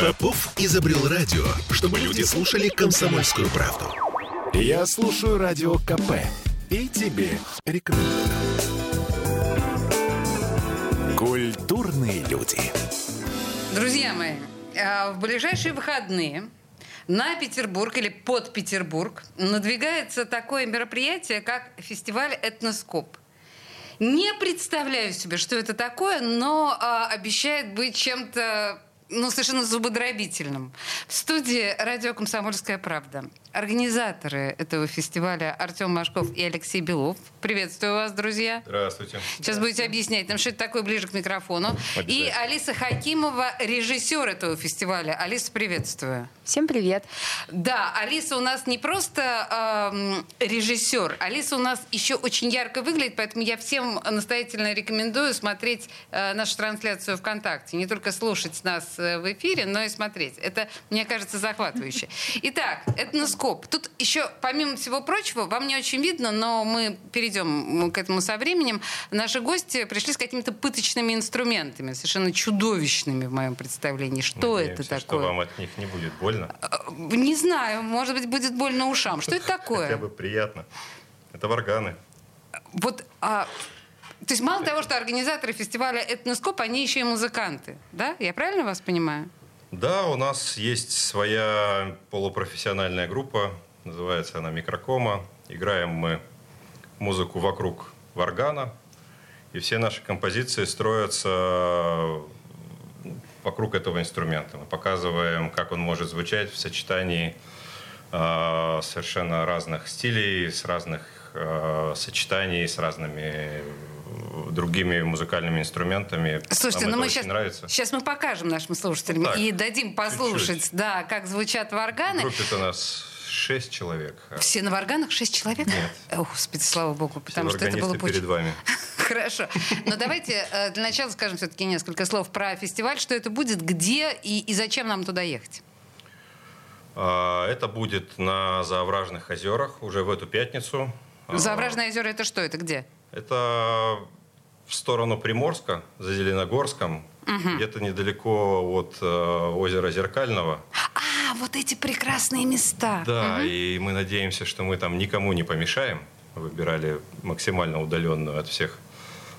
Попов изобрел радио, чтобы люди слушали комсомольскую правду. Я слушаю радио КП и тебе рекомендую. Культурные люди. Друзья мои, а, в ближайшие выходные на Петербург или под Петербург надвигается такое мероприятие, как фестиваль «Этноскоп». Не представляю себе, что это такое, но а, обещает быть чем-то ну, совершенно зубодробительным. В студии радио «Комсомольская правда». Организаторы этого фестиваля Артем Машков и Алексей Белов. Приветствую вас, друзья. Здравствуйте. Сейчас будете объяснять нам, что это такое ближе к микрофону. И Алиса Хакимова, режиссер этого фестиваля. Алиса, приветствую. Всем привет. Да, Алиса у нас не просто эм, режиссер, Алиса у нас еще очень ярко выглядит, поэтому я всем настоятельно рекомендую смотреть э, нашу трансляцию ВКонтакте. Не только слушать нас э, в эфире, но и смотреть. Это, мне кажется, захватывающе. Итак, этноскоп. Тут еще, помимо всего прочего, вам не очень видно, но мы перейдем к этому со временем. Наши гости пришли с какими-то пыточными инструментами, совершенно чудовищными в моем представлении. Что Надеемся, это такое? что вам от них не будет больно. Не знаю, может быть, будет больно ушам. Что это Хотя такое? бы приятно. Это варганы. Вот, а, то есть мало того, что организаторы фестиваля «Этноскоп», они еще и музыканты, да? Я правильно вас понимаю? Да, у нас есть своя полупрофессиональная группа. Называется она «Микрокома». Играем мы музыку вокруг варгана. И все наши композиции строятся вокруг этого инструмента. Мы показываем, как он может звучать в сочетании э, совершенно разных стилей, с разных э, сочетаний, с разными другими музыкальными инструментами. Слушайте, Нам ну мы сейчас, нравится. сейчас мы покажем нашим слушателям Ну так, и дадим послушать, чуть-чуть. да, как звучат В варганы. группе-то нас шесть человек. а Все на варганах? Шесть человек? Нет. О, Господи, слава Богу, Все потому что это было бы перед вами. Хорошо. Но давайте э, для начала скажем все-таки несколько слов про фестиваль, что это будет, где и, и зачем нам туда ехать. А, Это будет на Заовражных озерах уже в эту пятницу. А, Заображные озера это что? Это где? Это в сторону Приморска, за Зеленогорском, где-то недалеко от э, озера Зеркального. А, вот эти прекрасные места. Да, и мы надеемся, что мы там никому не помешаем. Выбирали максимально удаленную от всех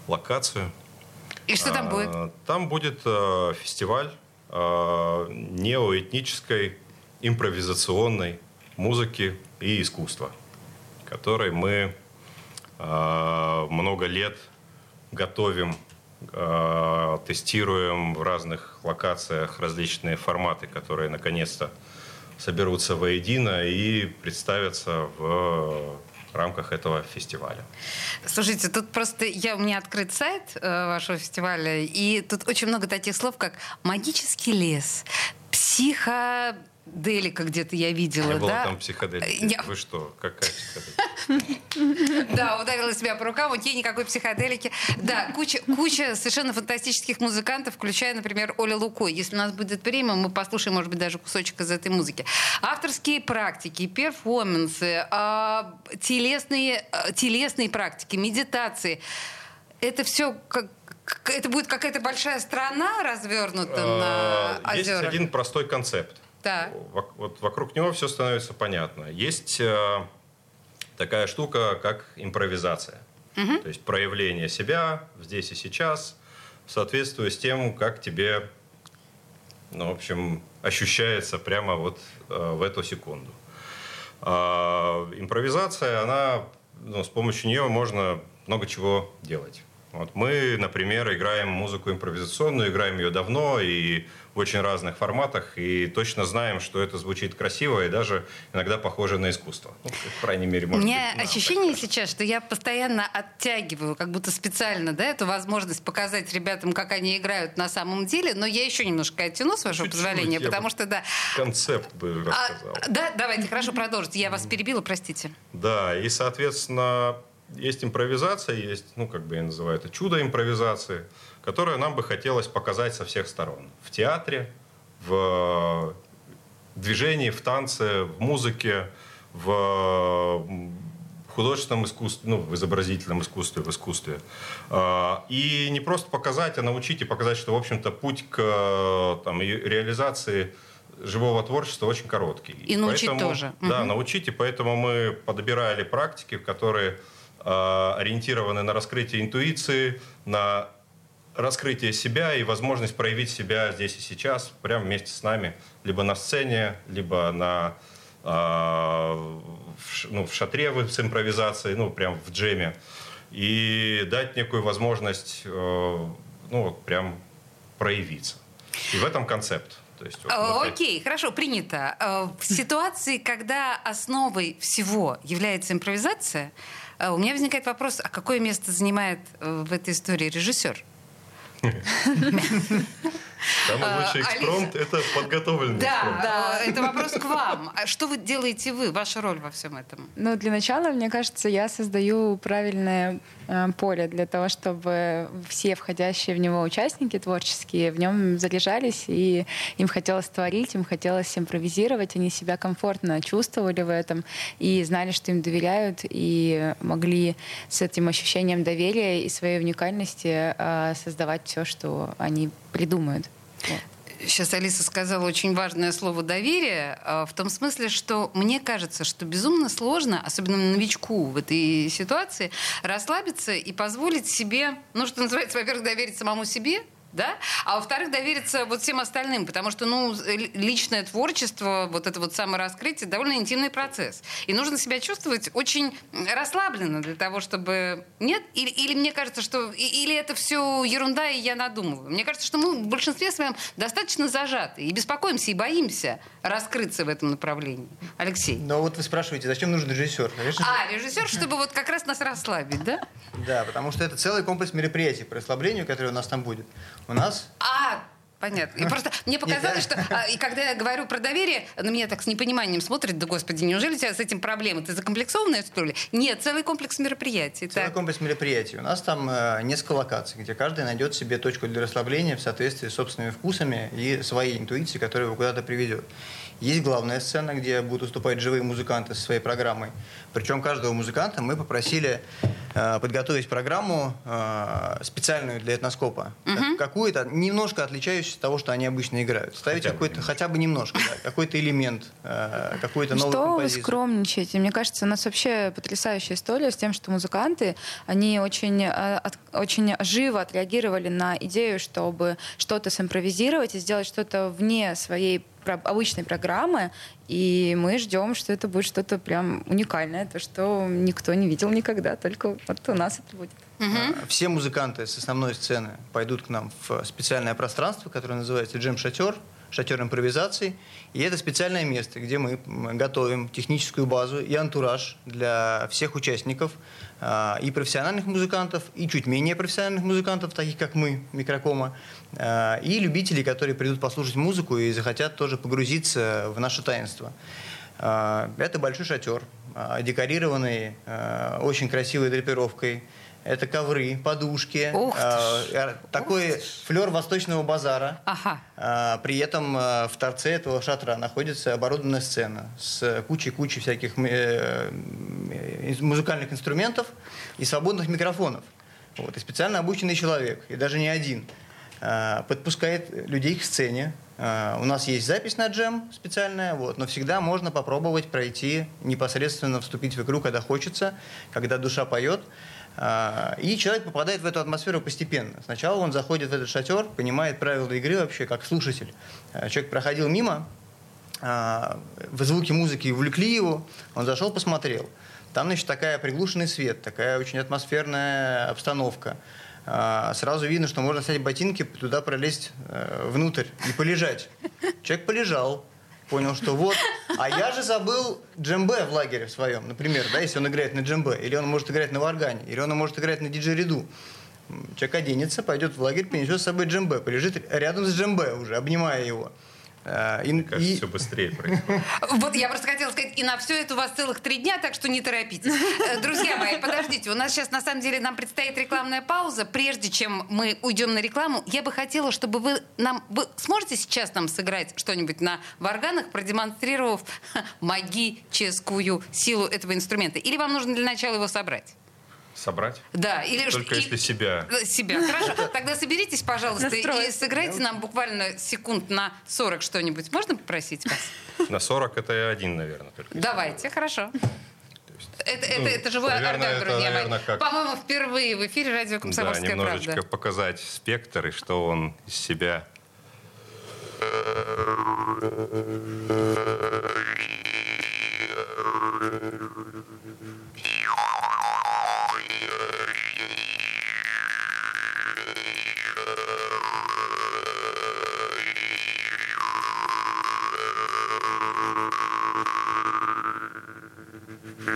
локацию. И что там А, будет? Там будет э, фестиваль э, неоэтнической импровизационной музыки и искусства, который мы много лет готовим, э, тестируем в разных локациях различные форматы, которые наконец-то соберутся воедино и представятся в рамках этого фестиваля. Слушайте, тут просто я, у меня открыт сайт э, вашего фестиваля, и тут очень много таких слов, как магический лес, психоделика где-то я видела, Не было да? там психоделики. Я- Вы что? Какая психоделика? Да, ударила себя по рукам, окей, никакой психоделики. Да, куча, куча совершенно фантастических музыкантов, включая, например, Оля Лукой. Если у нас будет время, мы послушаем, может быть, даже кусочек из этой музыки. Авторские практики, перформансы, а, телесные, а, телесные практики, медитации. Это все как- это будет какая-то большая страна развернута на А, Есть озерах. один простой концепт. Вок- Вот вокруг него все становится понятно. Есть э, такая штука, как импровизация. То есть проявление себя здесь и сейчас, соответствуя с тем, как тебе, ну, в общем, ощущается прямо вот э, в эту секунду. А, импровизация, она, ну, с помощью нее можно много чего делать. Вот мы, например, играем музыку импровизационную, играем ее давно и в очень разных форматах, и точно знаем, что это звучит красиво и даже иногда похоже на искусство. Ну, по крайней мере, У может меня быть, ощущение сейчас, что я постоянно оттягиваю, как будто специально, да, эту возможность показать ребятам, как они играют на самом деле, но я еще немножко оттяну, с вашего Чуть-чуть, позволения, потому что, да. Концепт бы А, рассказал. да, давайте, хорошо, продолжите. Я вас перебила, простите. Да, и, соответственно, есть импровизация, есть, ну, как бы я называю это, чудо импровизации, которое нам бы хотелось показать со всех сторон. В театре, в движении, в танце, в музыке, в художественном искусстве, ну, в изобразительном искусстве, в искусстве. А, и не просто показать, а научить и показать, что, в общем-то, путь к там, реализации живого творчества очень короткий. И научить поэтому, тоже. Да, угу. научить, и поэтому мы подбирали практики, которые э, ориентированы на раскрытие интуиции, на раскрытие себя и возможность проявить себя здесь и сейчас, прямо вместе с нами, либо на сцене, либо на э, в, ну, в шатре с импровизацией, ну, прям в джеме, и дать некую возможность, э, ну, прям проявиться. И в этом концепт. То есть, вот, Окей, okay, хорошо, принято. В ситуации, когда основой всего является импровизация, у меня возникает вопрос, а какое место занимает э, в этой истории режиссер? Самый лучший экспромт – это подготовленный Да, да, это вопрос к вам. А что вы делаете вы, ваша роль во всем этом? Ну, для начала, мне кажется, я создаю правильное э, поле для того, чтобы все входящие в него участники творческие в нем заряжались, и им хотелось творить, им хотелось импровизировать, они себя комфортно чувствовали в этом и знали, что им доверяют, и могли с этим ощущением доверия и своей уникальности э, создавать все, что они придумают. Сейчас Алиса сказала очень важное слово доверие, а, в том смысле, что мне кажется, что безумно сложно, особенно новичку в этой ситуации, расслабиться и позволить себе, ну, что называется, во-первых, доверить самому себе, да? А во-вторых, довериться вот всем остальным, потому что, ну, личное творчество, вот это вот самораскрытие, довольно интимный процесс. И нужно себя чувствовать очень расслабленно для того, чтобы... Нет? Или, или мне кажется, что... Или это все ерунда, и я надумываю. Мне кажется, что мы в большинстве своем достаточно зажаты и беспокоимся, и боимся раскрыться в этом направлении. Алексей. Но вот вы спрашиваете, зачем нужен режиссер? Конечно, а, режиссер, чтобы вот как раз нас расслабить, да? Да, потому что это целый комплекс мероприятий по расслаблению, который у нас там будет. У нас... А, Понятно. И просто мне показалось, что а, и когда я говорю про доверие, на меня так с непониманием смотрят, да господи, неужели у тебя с этим проблемы? Ты закомплексованная, что ли? Нет, целый комплекс мероприятий. Целый так. комплекс мероприятий. У нас там э, несколько локаций, где каждый найдет себе точку для расслабления в соответствии с собственными вкусами и своей интуицией, которая его куда-то приведет. Есть главная сцена, где будут выступать живые музыканты со своей программой. Причем каждого музыканта мы попросили э, подготовить программу э, специальную для этноскопа. Угу. Какую-то, немножко отличающуюся от того, что они обычно играют. Ставить хотя какой-то, хотя бы немножко, да, какой-то элемент, э, какой-то новый Что композицию. вы скромничаете? Мне кажется, у нас вообще потрясающая история с тем, что музыканты, они очень, э, от, очень живо отреагировали на идею, чтобы что-то симпровизировать и сделать что-то вне своей обычной программы, и мы ждем, что это будет что-то прям уникальное, то, что никто не видел никогда, только вот у нас это будет. Угу. Все музыканты с основной сцены пойдут к нам в специальное пространство, которое называется «Джем-шатер», шатер импровизации. И это специальное место, где мы готовим техническую базу и антураж для всех участников, а, и профессиональных музыкантов, и чуть менее профессиональных музыкантов, таких как мы, Микрокома, а, и любителей, которые придут послушать музыку и захотят тоже погрузиться в наше таинство. А, это большой шатер, декорированный очень красивой драпировкой, это ковры, подушки, Ух э, такой Ух флер восточного базара. Ага. Э, при этом э, в торце этого шатра находится оборудованная сцена с кучей-кучей всяких э, музыкальных инструментов и свободных микрофонов. Вот, и специально обученный человек, и даже не один, э, подпускает людей к сцене. Э, у нас есть запись на джем специальная, вот, но всегда можно попробовать пройти непосредственно вступить в игру, когда хочется, когда душа поет. А, и человек попадает в эту атмосферу постепенно. Сначала он заходит в этот шатер, понимает правила игры вообще как слушатель. А, человек проходил мимо, а, в звуки музыки увлекли его, он зашел, посмотрел. Там, значит, такая приглушенный свет, такая очень атмосферная обстановка. Сразу видно, что можно снять ботинки, туда пролезть э, внутрь и полежать. Человек полежал, понял, что вот, а я же забыл джембе в лагере в своем, например, да, если он играет на джембе, или он может играть на варгане, или он может играть на диджериду. Человек оденется, пойдет в лагерь, принесет с собой джембе, полежит рядом с джембе уже, обнимая его. Э, и, Мне кажется, и- все быстрее происходит. Вот я просто хотела сказать, и на все это у вас целых три дня, так что не торопитесь. Э, Друзья мои, подождите, у нас сейчас на самом деле нам предстоит рекламная пауза. Прежде чем мы уйдем на рекламу, я бы хотела, чтобы вы нам... Вы сможете сейчас нам сыграть что-нибудь на варганах, продемонстрировав магическую силу этого инструмента? Или вам нужно для начала его собрать? Собрать? Да, или Только и- если себя. Себя. Хорошо. Тогда соберитесь, пожалуйста, и Настроиться. сыграйте нам буквально секунд на 40 что-нибудь. Можно попросить вас? На 40 это один, наверное, только. Давайте, хорошо. Это, это, ну, это живой наверное, орган, это, друзья мои. как- По-моему, впервые в эфире радио Да, «Комсомольская немножечко правда». показать спектр и что он из себя Mm-hmm.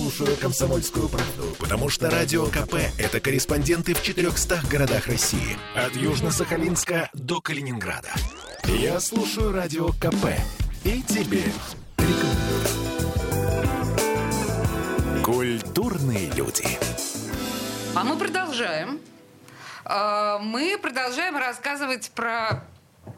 Слушаю «Комсомольскую правду», потому что «Радио КП» — это корреспонденты в 400 городах России. От Южно-Сахалинска до Калининграда. Я слушаю «Радио КП» и тебе рекомендую. Культурные люди. А мы продолжаем. А, Мы продолжаем рассказывать про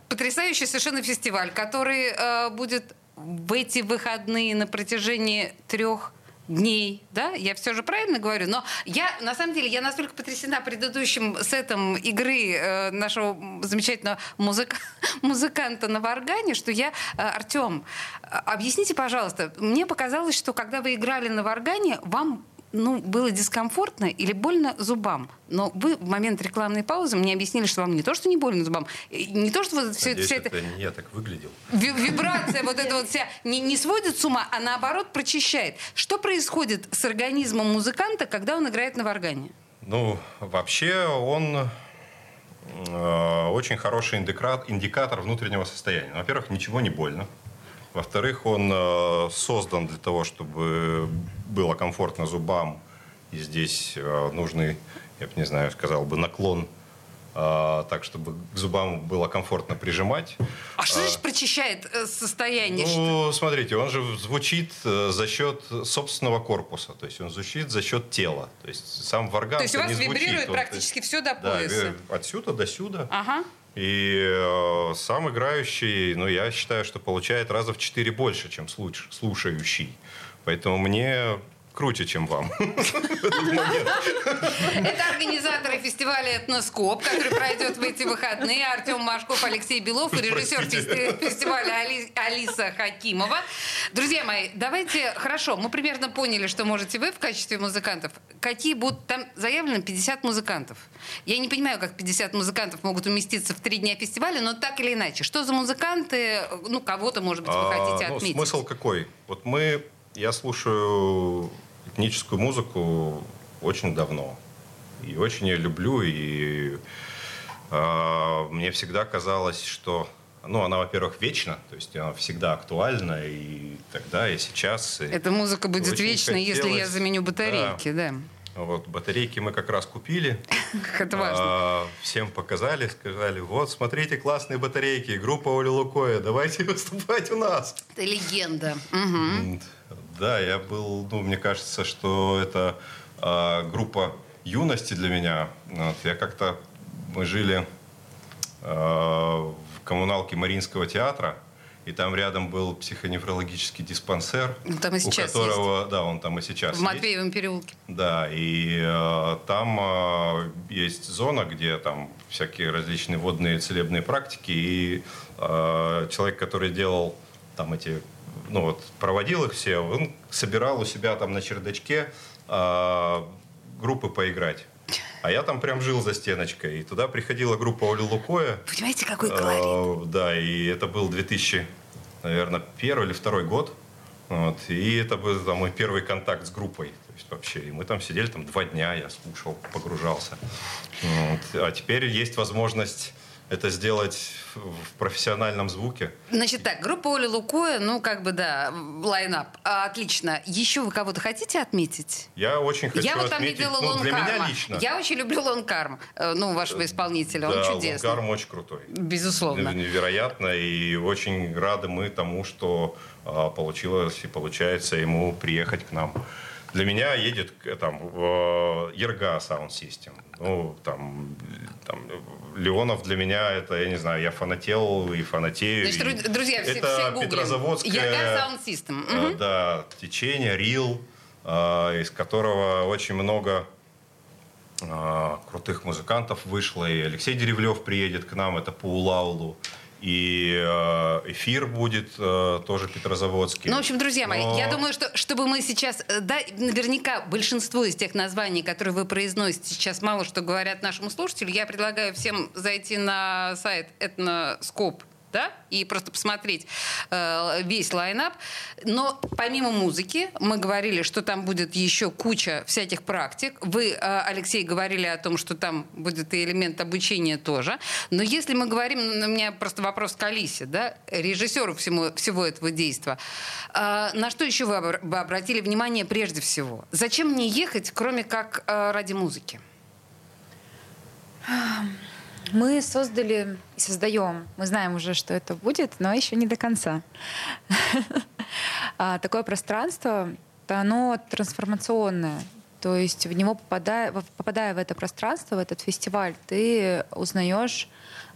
потрясающий совершенно фестиваль, который э, будет в эти выходные на протяжении трех дней, да? Я все же правильно говорю? Но я, на самом деле, я настолько потрясена предыдущим сетом игры э, нашего замечательного музыка- музыканта на варгане, что я... Э, Артем, э, объясните, пожалуйста, мне показалось, что когда вы играли на варгане, вам ну, было дискомфортно или больно зубам. Но вы в момент рекламной паузы мне объяснили, что вам не то, что не больно зубам, не то, что вот все, Надеюсь, вся эта это не я так выглядел. ви- вибрация вот эта вот вся не, не сводит с ума, а наоборот прочищает. Что происходит с организмом музыканта, когда он играет на варгане? Ну, вообще он э, очень хороший индикатор, индикатор внутреннего состояния. Во-первых, ничего не больно. Во-вторых, он э, создан для того, чтобы было комфортно зубам. И здесь э, нужный, я бы не знаю, сказал бы, наклон э, так, чтобы к зубам было комфортно прижимать. А что значит прочищает состояние? Что- Ну, смотрите, он же звучит за счет собственного корпуса, то есть он звучит за счет тела. То есть сам варган То есть у вас не звучит. вибрирует он- практически все до Да, пояса? ви- отсюда до сюда. Ага. И э, сам играющий, ну, я считаю, что получает раза в четыре больше, чем слуш- слушающий. Поэтому мне круче, чем вам. Это организаторы фестиваля «Этноскоп», который пройдет в эти выходные. Артем Машков, Алексей Белов и режиссер фестиваля Али- Алиса Хакимова. Друзья мои, давайте, хорошо, мы примерно поняли, что можете вы в качестве музыкантов. Какие будут, там заявлено 50 музыкантов. Я не понимаю, как 50 музыкантов могут уместиться в три дня фестиваля, но так или иначе. Что за музыканты? Ну, кого-то, может быть, вы А, хотите ну, отметить. Смысл какой? Вот мы, я слушаю этническую музыку очень давно. И очень ее люблю. И а, мне всегда казалось, что ну, она, во-первых, вечна, то есть она всегда актуальна и тогда, и сейчас. и Эта музыка будет вечной, если я заменю батарейки, да. Вот, батарейки мы как раз купили. Это важно. А, всем показали, сказали, вот, смотрите, классные батарейки, группа Оли Лукоя, давайте выступать у нас. Это легенда. Да, я был, ну, мне кажется, что это а, группа юности для меня. Вот, я как-то, мы жили а, в коммуналке Мариинского театра, и там рядом был психоневрологический диспансер, Ну, там и сейчас у которого, да, он там и сейчас В есть. Матвеевом переулке. Да, и э, там э, есть зона, где там всякие различные водные целебные практики, и э, человек, который делал там эти, ну вот, проводил их все, он собирал у себя там на чердачке э, группы поиграть. А я там прям жил за стеночкой, и туда приходила группа Оли Лукоя. Понимаете, какой колорит? Э, Да, и это был 2000, наверное, первый или второй год. Вот, и это был там, мой первый контакт с группой. То есть вообще, и мы там сидели там два дня, я слушал, погружался. Вот. А теперь есть возможность это сделать в профессиональном звуке. Значит так, группа Оли Лукоя, ну как бы да, лайнап. А, Отлично. Еще вы кого-то хотите отметить? Я очень хочу я вот там отметить, видела ну, Лон для Карма. меня лично. Я очень люблю Лон Карм, э, ну, вашего исполнителя. Он да, чудесный. Лон Карм очень крутой. Безусловно. Невероятно. И очень рады мы тому, что а, получилось и получается ему приехать к нам. Для меня едет э, там в Ерга Sound System. Ну, там, там, Леонов для меня это, я не знаю, я фанател и фанатею. Значит, и дру- друзья, все, это все гуглим. Петрозаводское Ерга Sound System. э, Мгм. да, течение, рил, э, из которого очень много э, крутых музыкантов вышло. И Алексей Деревлев приедет к нам, это по Улаулу. И э, эфир будет э, тоже Петрозаводский. Ну, в общем, друзья мои, Но- я думаю, что чтобы мы сейчас... э, Да, наверняка большинство из тех названий, которые вы произносите, сейчас мало что говорят нашему слушателю. Я предлагаю всем зайти на сайт Этноскоп да, и просто посмотреть э, весь лайнап. Но помимо музыки, мы говорили, что там будет еще куча всяких практик. Вы, э, Алексей, говорили о том, что там будет и элемент обучения тоже. Но если мы говорим, у меня просто вопрос к Алисе, да, режиссеру всему, всего этого действия, э, на что еще вы бы обратили внимание прежде всего? Зачем мне ехать, кроме как э, ради музыки? Мы создали создаем, мы знаем уже, что это будет, но еще не до конца. А Такое пространство, оно трансформационное. То есть в него попадая, попадая в это пространство, в этот фестиваль, ты узнаешь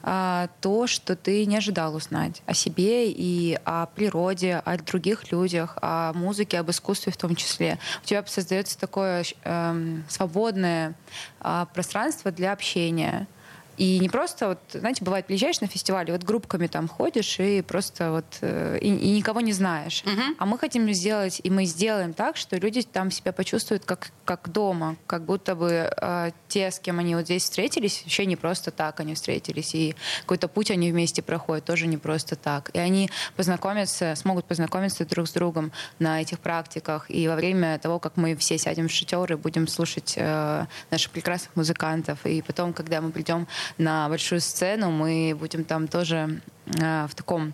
а, то, что ты не ожидал узнать о себе и о природе, о других людях, о музыке, об искусстве в том числе. У тебя создается такое эм, свободное а, пространство для общения. И не просто, вот, знаете, бывает, приезжаешь на фестиваль, и вот группками там ходишь, и просто вот э, и, и никого не знаешь. А мы хотим сделать, и мы сделаем так, что люди там себя почувствуют как, как дома, как будто бы э, те, с кем они вот здесь встретились, еще не просто так они встретились, и какой-то путь они вместе проходят, тоже не просто так. И они познакомятся, смогут познакомиться друг с другом на этих практиках, и во время того, как мы все сядем в шатер и будем слушать э, наших прекрасных музыкантов, и потом, когда мы придем на большую сцену, мы будем там тоже э, в таком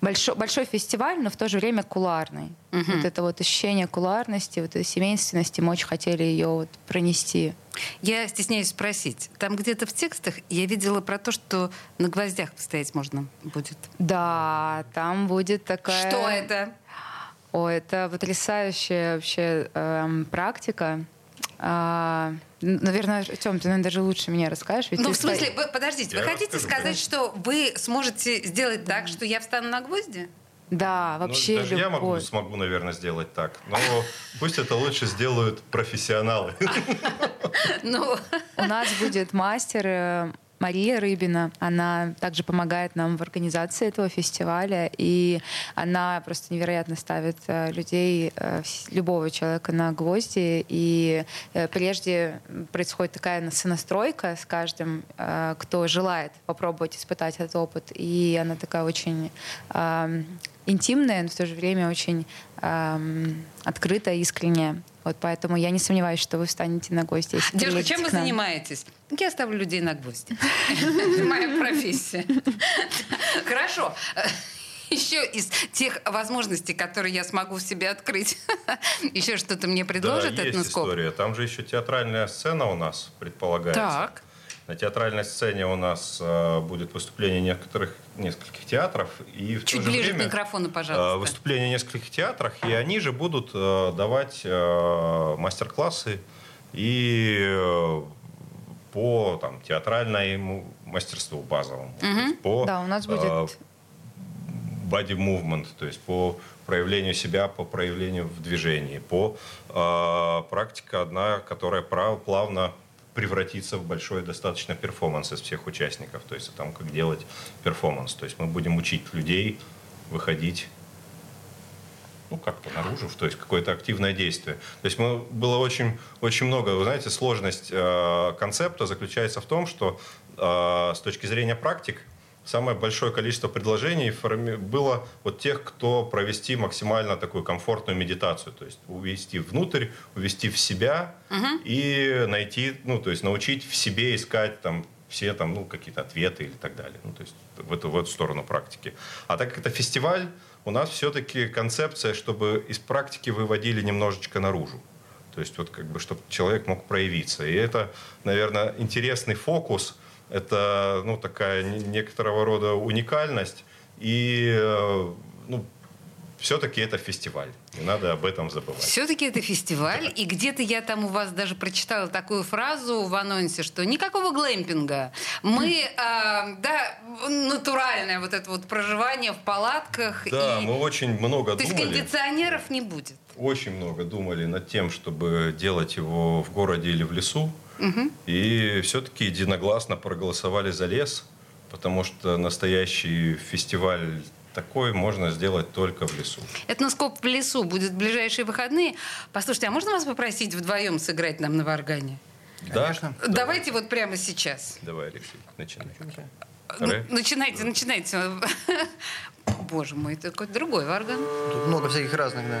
большой, большой фестиваль, но в то же время куларный. Вот это вот ощущение куларности, вот этой семейственности, мы очень хотели ее вот пронести. Я стесняюсь спросить. Там где-то в текстах я видела про то, что на гвоздях постоять можно будет. Да, там будет такая... Что это? О, это потрясающая вообще эм, практика. Н- наверное, Артем, ты, наверное, даже лучше меня расскажешь. ведь Ну, в смысле, вы- подождите, вы Я хотите расскажу, сказать, конечно. что вы сможете сделать так, что я встану на гвозди? Да, Ну, вообще даже я могу, смогу, наверное, сделать так. Но пусть это лучше сделают профессионалы. Ну, У нас будет мастер э, Мария Рыбина. Она также помогает нам в организации этого фестиваля. И она просто невероятно ставит э, людей, э, любого человека на гвозди. И э, прежде происходит такая сонастройка с каждым, кто желает попробовать испытать этот опыт. И она такая очень интимная, но в то же время очень открытая, искренняя. Вот поэтому я не сомневаюсь, что вы встанете на гвозди. если девушка, чем вы занимаетесь? Я ставлю людей на гвозди. Это моя профессия. Хорошо. Еще из тех возможностей, которые я смогу в себе открыть, еще что-то мне предложит да, есть этноскоп? история. Там же еще театральная сцена у нас предполагается. Так. На театральной сцене у нас э, будет выступление некоторых, нескольких театров. И в Чуть то же ближе к время, микрофону, э, пожалуйста. выступление в нескольких театрах, и они же будут э, давать э, мастер-классы и э, по там, театральному мастерству базовому. Есть По, Да, у нас будет э, body movement, то есть по проявлению себя, по проявлению в движении, по э, практика одна, которая прав, плавно превратится в большой достаточно перформанс из всех участников, то есть о том, как делать перформанс. То есть мы будем учить людей выходить ну, как-то наружу, то есть какое-то активное действие. То есть мы, было очень, очень много, вы знаете, сложность э, концепта заключается в том, что э, с точки зрения практик самое большое количество предложений было вот тех, кто провести максимально такую комфортную медитацию, то есть увести внутрь, увести в себя угу. и найти, ну, то есть научить в себе искать там все там, ну, какие-то ответы или так далее. Ну, то есть в эту, в эту сторону практики. А так как это фестиваль, у нас все-таки концепция, чтобы из практики выводили немножечко наружу. То есть вот как бы, чтобы человек мог проявиться. И это, наверное, интересный фокус. Это, ну, такая некоторого рода уникальность. И, э, ну, все-таки это фестиваль. Не надо об этом забывать. Все-таки это фестиваль, и где-то я там у вас даже прочитала такую фразу в анонсе, что никакого глэмпинга. Мы, э, да, натуральное вот это вот проживание в палатках. Да, и... мы очень много То думали. То есть кондиционеров не будет? Очень много думали над тем, чтобы делать его в городе или в лесу. Угу. И все-таки единогласно проголосовали за лес, потому что настоящий фестиваль такой можно сделать только в лесу. Этноскоп в лесу будет в ближайшие выходные. Послушайте, а можно вас попросить вдвоем сыграть нам на варгане? Да, Конечно. Давайте Давай. вот прямо сейчас. Давай, Алексей, начинай. Ну, начинайте, начинайте. Боже мой, это какой-то другой варган. Тут много всяких разных, да.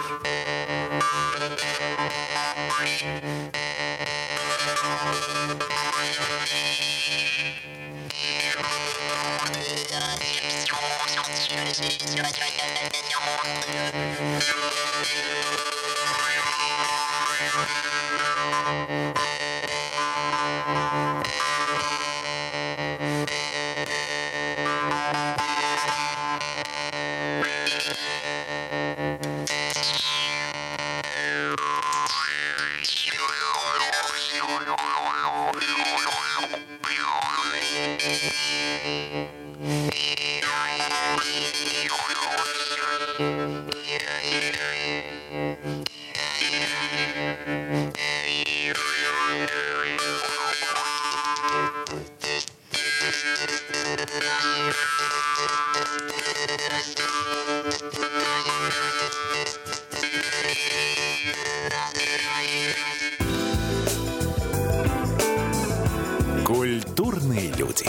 Культурные люди.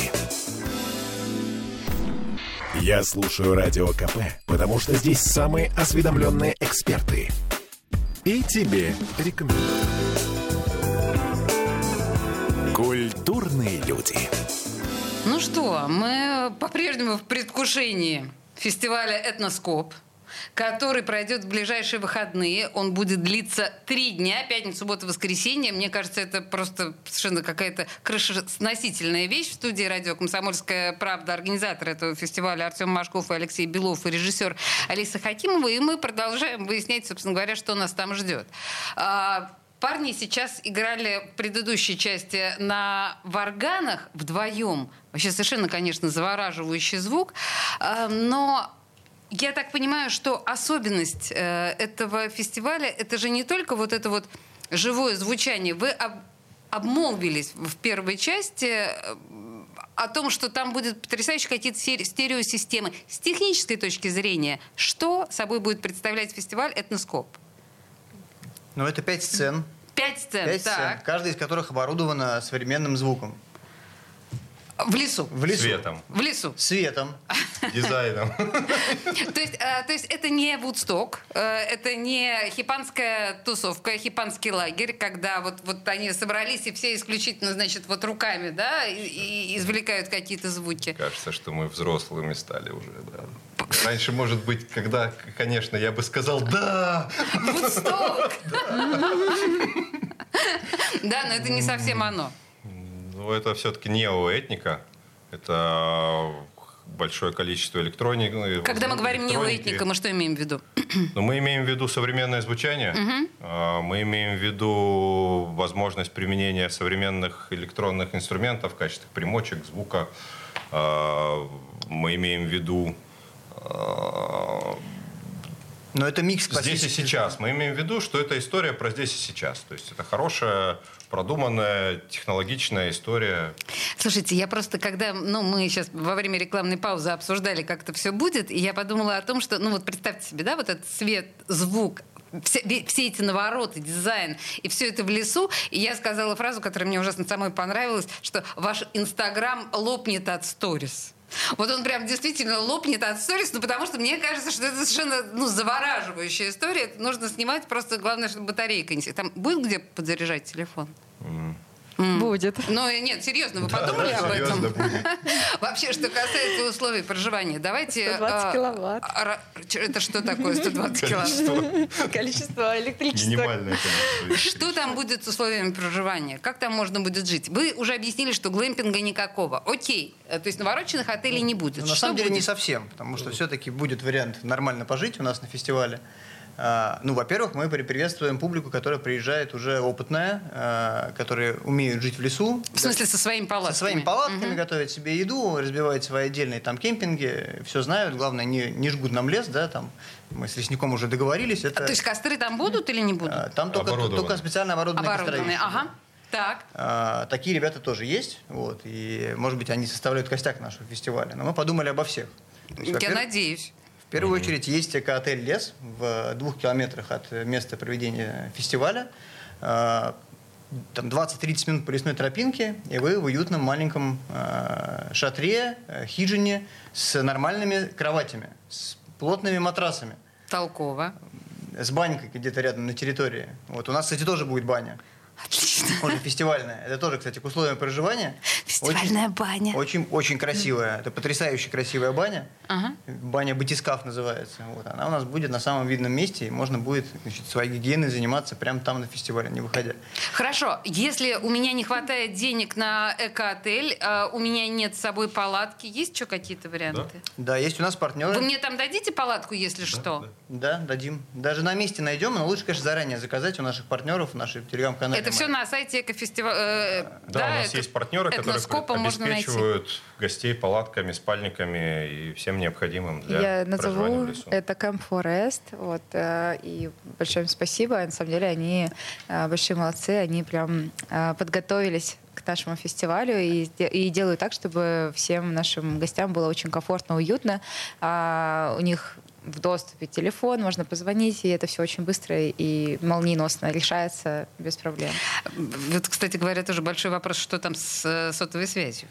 Я слушаю Радио КП, потому что здесь самые осведомленные эксперты. И тебе рекомендую. Культурные люди. Ну что, мы по-прежнему в предвкушении фестиваля «Этноскоп», который пройдет в ближайшие выходные. Он будет длиться три дня, пятница, суббота, воскресенье. Мне кажется, это просто совершенно какая-то крышесносительная вещь в студии радио «Комсомольская правда». Организатор этого фестиваля Артем Машков и Алексей Белов и режиссер Алиса Хакимова. И мы продолжаем выяснять, собственно говоря, что нас там ждет. Парни сейчас играли в предыдущей части на варганах вдвоем. Вообще совершенно, конечно, завораживающий звук. А, но я так понимаю, что особенность э, этого фестиваля это же не только вот это вот живое звучание. Вы об, обмолвились в первой части э, о том, что там будет потрясающие какие-то стереосистемы. С технической точки зрения, что собой будет представлять фестиваль «Этноскоп»? Ну, это пять сцен. Пять сцен, Пять так. сцен, каждая из которых оборудована современным звуком. В лесу. В лесу. Светом, В лесу. Светом. дизайном. То есть, э, то есть это не Вудсток, э, это не хипанская тусовка, хипанский лагерь, когда вот, вот они собрались и все исключительно, значит, вот руками, да, и, и извлекают какие-то звуки. Кажется, что мы взрослыми стали уже, да. Раньше, может быть, когда, конечно, я бы сказал «да», Вудсток! Да, но это не совсем оно. но это все-таки неоэтника. Это большое количество электроники. Когда мы говорим не электроники. этника, мы что имеем в виду? Но мы имеем в виду современное звучание, а, мы имеем в виду возможность применения современных электронных инструментов в качестве примочек, звука. А, Мы имеем в виду Но это микс здесь и сейчас. Мы имеем в виду, что это история про здесь и сейчас. То есть это хорошая, продуманная, технологичная история. Слушайте, я просто, когда, ну, мы сейчас во время рекламной паузы обсуждали, как это все будет, и я подумала о том, что, ну, вот представьте себе, да, вот этот свет, звук, все, все эти навороты, дизайн, и все это в лесу. И я сказала фразу, которая мне ужасно самой понравилась, что ваш Инстаграм лопнет от сторис. Вот он прям действительно лопнет от сторис, ну потому что мне кажется, что это совершенно ну, завораживающая история. Это нужно снимать, просто главное, чтобы батарейка не... Там будет где подзаряжать телефон? Будет. Ну, нет, серьезно, вы подумали об этом? Будет. Вообще, что касается условий проживания, давайте... 120 а, киловатт. а, Это что такое 120 киловатт? Количество электричества. Минимальное количество. Что там будет с условиями проживания? Как там можно будет жить? Вы уже объяснили, что глэмпинга никакого. Окей. Э, То есть навороченных отелей не будет. Ну, на самом деле не совсем, потому что все-таки будет вариант нормально пожить у нас на фестивале. А, Ну, во-первых, мы при- приветствуем публику, которая приезжает уже опытная, а, которые умеют жить в лесу. В смысле, со своими палатками? Со своими палатками готовят себе еду, разбивают свои отдельные там кемпинги, все знают, главное, не, не жгут нам лес, да, там мы с лесником уже договорились. Это, То есть костры там будут или не будут? а, там только, только специально оборудованные Оборудованные. костровища, Ага. Так. а, Такие ребята тоже есть, вот, и, может быть, они составляют костяк нашего фестиваля. Но мы подумали обо всех. Есть, Я надеюсь. В первую очередь есть эко-отель «Лес» в двух километрах от места проведения фестиваля. А, Там 20-30 минут по лесной тропинке, и вы в уютном маленьком а, шатре, э, хижине с нормальными кроватями, с плотными матрасами, Толково. с банькой где-то рядом на территории. Вот у нас, кстати, тоже будет баня. Отлично. Тоже фестивальная. Это тоже, кстати, к условиям проживания. Фестивальная баня. Очень, очень красивая. Это потрясающе красивая баня. Ага. Баня Батискаф называется. Вот. Она у нас будет на самом видном месте, и можно будет значит, своей гигиеной заниматься прямо там на фестивале, не выходя. Хорошо, если у меня не хватает денег на эко-отель, а у меня нет с собой палатки, есть еще какие-то варианты? Да, есть у нас партнеры. Вы мне там дадите палатку, если что? Да, дадим. Даже на месте найдем, но лучше, конечно, заранее заказать у наших партнеров в нашей телеграм-канале. Это все на сайте экофестиваля. Да, у нас есть партнеры, которые обеспечивают гостей палатками, спальниками и всем необходимым для Я назову в лесу. это Camp Forest. Вот, э, и большое им спасибо. На самом деле они э, большие молодцы. Они прям э, подготовились к нашему фестивалю и, и делают так, чтобы всем нашим гостям было очень комфортно, уютно. А, у них в доступе телефон, можно позвонить, и это все очень быстро и молниеносно решается без проблем. Вот, кстати говоря, тоже большой вопрос, что там с э, сотовой связью?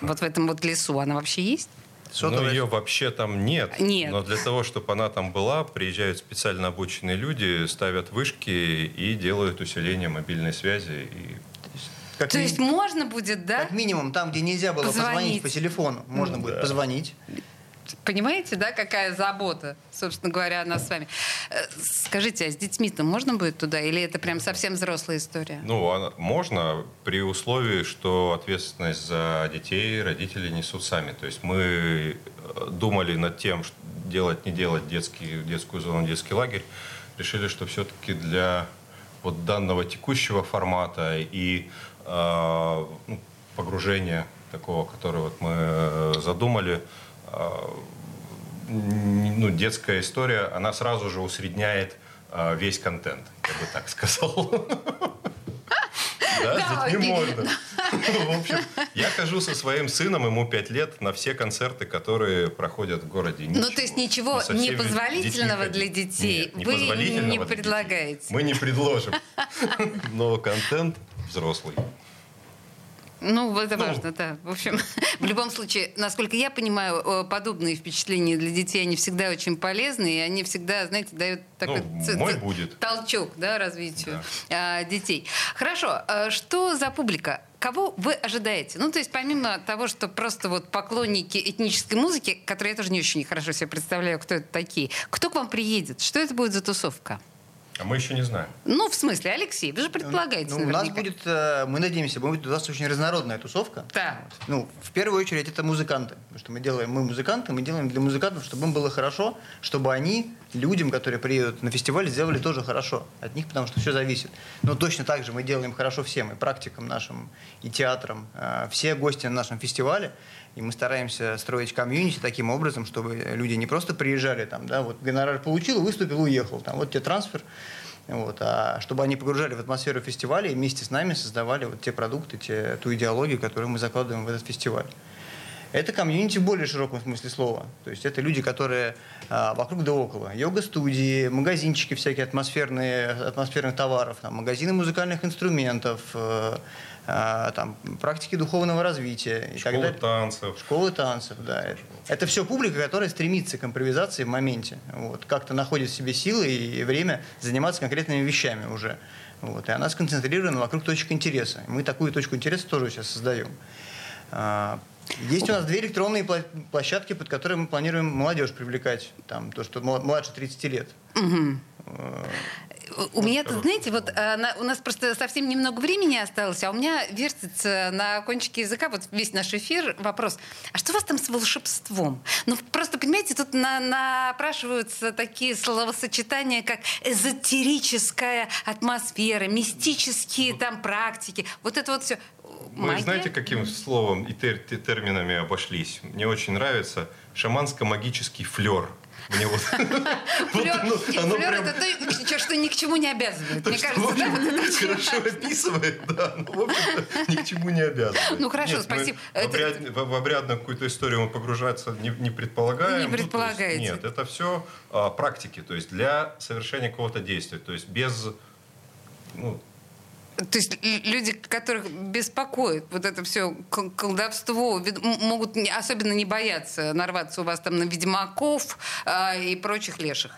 Вот в этом вот лесу она вообще есть? Ну, Сотовая- ее вообще там нет. Нет. Но для того, чтобы она там была, приезжают специально обученные люди, ставят вышки и делают усиление мобильной связи. И Как, То ми- есть можно будет, да? как минимум, там, где нельзя было Позвонить. позвонить, по телефону, можно будет позвонить. Понимаете, да, какая забота, собственно говоря, о нас с вами. Э, Скажите, а с детьми-то можно будет туда? Или это прям совсем взрослая история? Ну, можно при условии, что ответственность за детей родители несут сами. То есть мы э, думали над тем, что делать, не делать детский, детскую зону, детский лагерь. Решили, что все-таки для вот данного текущего формата и э, ну, погружения такого, которое вот мы э, задумали, ну, детская история, она сразу же усредняет э, весь контент, я бы так сказал. Да, с детьми можно. В общем, я хожу со своим сыном, ему 5 лет, на все концерты, которые проходят в городе. Ну, то есть ничего всеми непозволительного для детей вы не предлагаете. Мы не предложим. Но контент взрослый. Ну, это Ну. важно, да. В общем, в любом случае, насколько я понимаю, э, подобные впечатления для детей, они всегда очень полезны, и они всегда, знаете, дают такой Ну, ц- мой ц- будет. толчок да, развитию а, детей. Хорошо, а что за публика? Кого вы ожидаете? Ну, то есть помимо того, что просто вот поклонники этнической музыки, которые я тоже не очень хорошо себе представляю, кто это такие, кто к вам приедет? Что это будет за тусовка? А мы еще не знаем. Ну, в смысле, Алексей, вы же предполагаете Ну, у нас будет, э, мы надеемся, будет у нас очень разнородная тусовка. Да. Ну, в первую очередь, это музыканты. Потому что мы делаем, мы музыканты, мы делаем для музыкантов, чтобы им было хорошо, чтобы они людям, которые приедут на фестиваль, сделали тоже хорошо. От них, потому что все зависит. Но точно так же мы делаем хорошо всем, и практикам нашим, и театрам. Э, Все гости на нашем фестивале, и мы стараемся строить комьюнити таким образом, чтобы люди не просто приезжали, там, да, вот гонорар получил, выступил, уехал. Там, вот тебе трансфер. Вот, а чтобы они погружали в атмосферу фестиваля и вместе с нами создавали вот те продукты, те, ту идеологию, которую мы закладываем в этот фестиваль. Это комьюнити в более широком смысле слова. То есть это люди, которые а, вокруг да около. Йога-студии, магазинчики всякие атмосферные, атмосферных товаров, там, магазины музыкальных инструментов, э, а, там, практики духовного развития и так Школа далее. танцев. Школы танцев, да. Это, это все публика, которая стремится к импровизации в моменте. Вот, как-то находит в себе силы и время заниматься конкретными вещами уже. Вот, и она сконцентрирована вокруг точек интереса. Мы такую точку интереса тоже сейчас создаем. Есть у нас две электронные площадки, под которые мы планируем молодежь привлекать. Там, то, что мла- младше 30 лет. У меня-то, знаете, вот а, на- у нас просто совсем немного времени осталось, а у меня вертится на кончике языка вот весь наш эфир вопрос. А что у вас там с волшебством? Ну, просто, понимаете, тут на- напрашиваются такие словосочетания, как эзотерическая атмосфера, мистические там практики. Вот это вот все. Мы знаете, каким словом и тер- те- терминами обошлись? Мне очень нравится шаманско-магический флер. Мне вот... Флёр, это то, что ни к чему не обязывает. Мне кажется, да, общем, хорошо описывает, да, в общем-то, ни к чему не обязывает. Ну, хорошо, спасибо. В, обрядную какую-то историю мы погружаться не, предполагаем. Не Ну, предполагаете. нет, это все практики, то есть для совершения какого-то действия, то есть без... Ну, То есть люди, которых беспокоит вот это все колдовство, могут особенно не бояться нарваться у вас там на ведьмаков а, и прочих леших.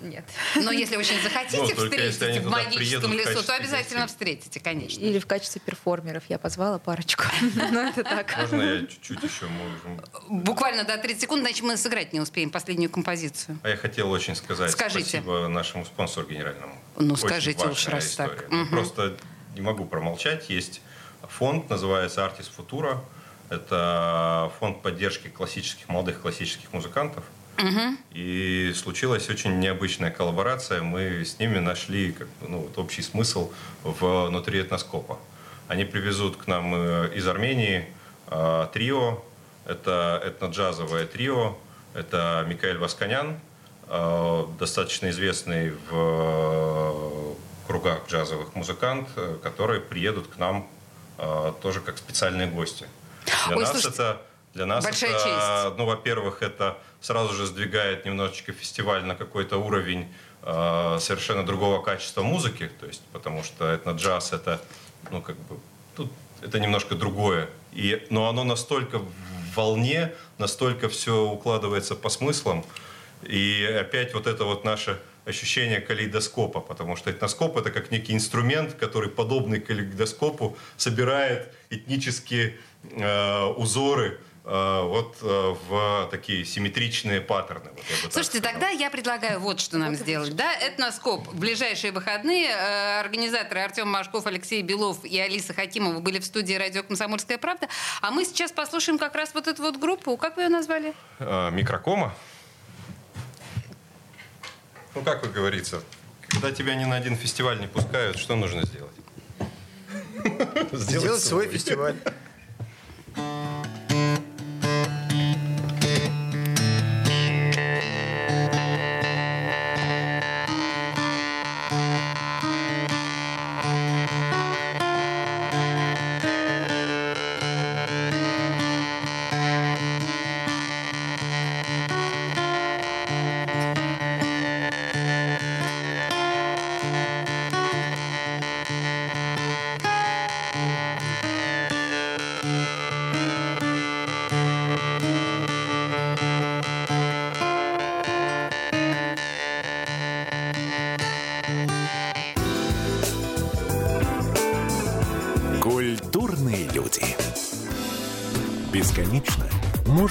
Нет. Но если очень захотите Ну, встретить в магическом приедут в лесу, то обязательно гостей. встретите, конечно. Или в качестве перформеров я позвала парочку. Ну, это так. можно я чуть-чуть еще можем... Буквально до 30 секунд, иначе мы сыграть не успеем последнюю композицию. А я хотел очень сказать Скажите. спасибо нашему спонсору генеральному. Ну, Очень скажите уж, раз так. история. Ну, Мгм. Просто не могу промолчать. Есть фонд, называется Artis Futura. Это фонд поддержки классических, молодых классических музыкантов. И случилась очень необычная коллаборация. Мы с ними нашли как ну, вот общий смысл внутри этноскопа. Они привезут к нам э, из Армении э, трио. Это этноджазовое трио. Это Микаэль Васканян, э, достаточно известный в э, кругах джазовых музыкант, э, которые приедут к нам э, тоже как специальные гости. Для Ой, нас слушайте, это для нас большая это, честь. ну, во-первых, это сразу же сдвигает немножечко фестиваль на какой-то уровень э, совершенно другого качества музыки, то есть, потому что этно-джаз это, ну, как бы, тут это немножко другое. И, но оно настолько в волне, настолько все укладывается по смыслам, и опять вот это вот наше ощущение калейдоскопа, потому что этноскоп это как некий инструмент, который подобный калейдоскопу собирает этнические э, узоры вот э, в такие симметричные паттерны. Вот я бы Слушайте, тогда я предлагаю вот что нам сделать. Да, этноскоп. В ближайшие выходные э, организаторы Артем Машков, Алексей Белов и Алиса Хакимова были в студии радио «Комсомольская правда». А мы сейчас послушаем как раз вот эту вот группу. Как вы ее назвали? Э, микрокома. Ну, как вы говорится, когда тебя ни на один фестиваль не пускают, что нужно сделать? Сделать свой фестиваль.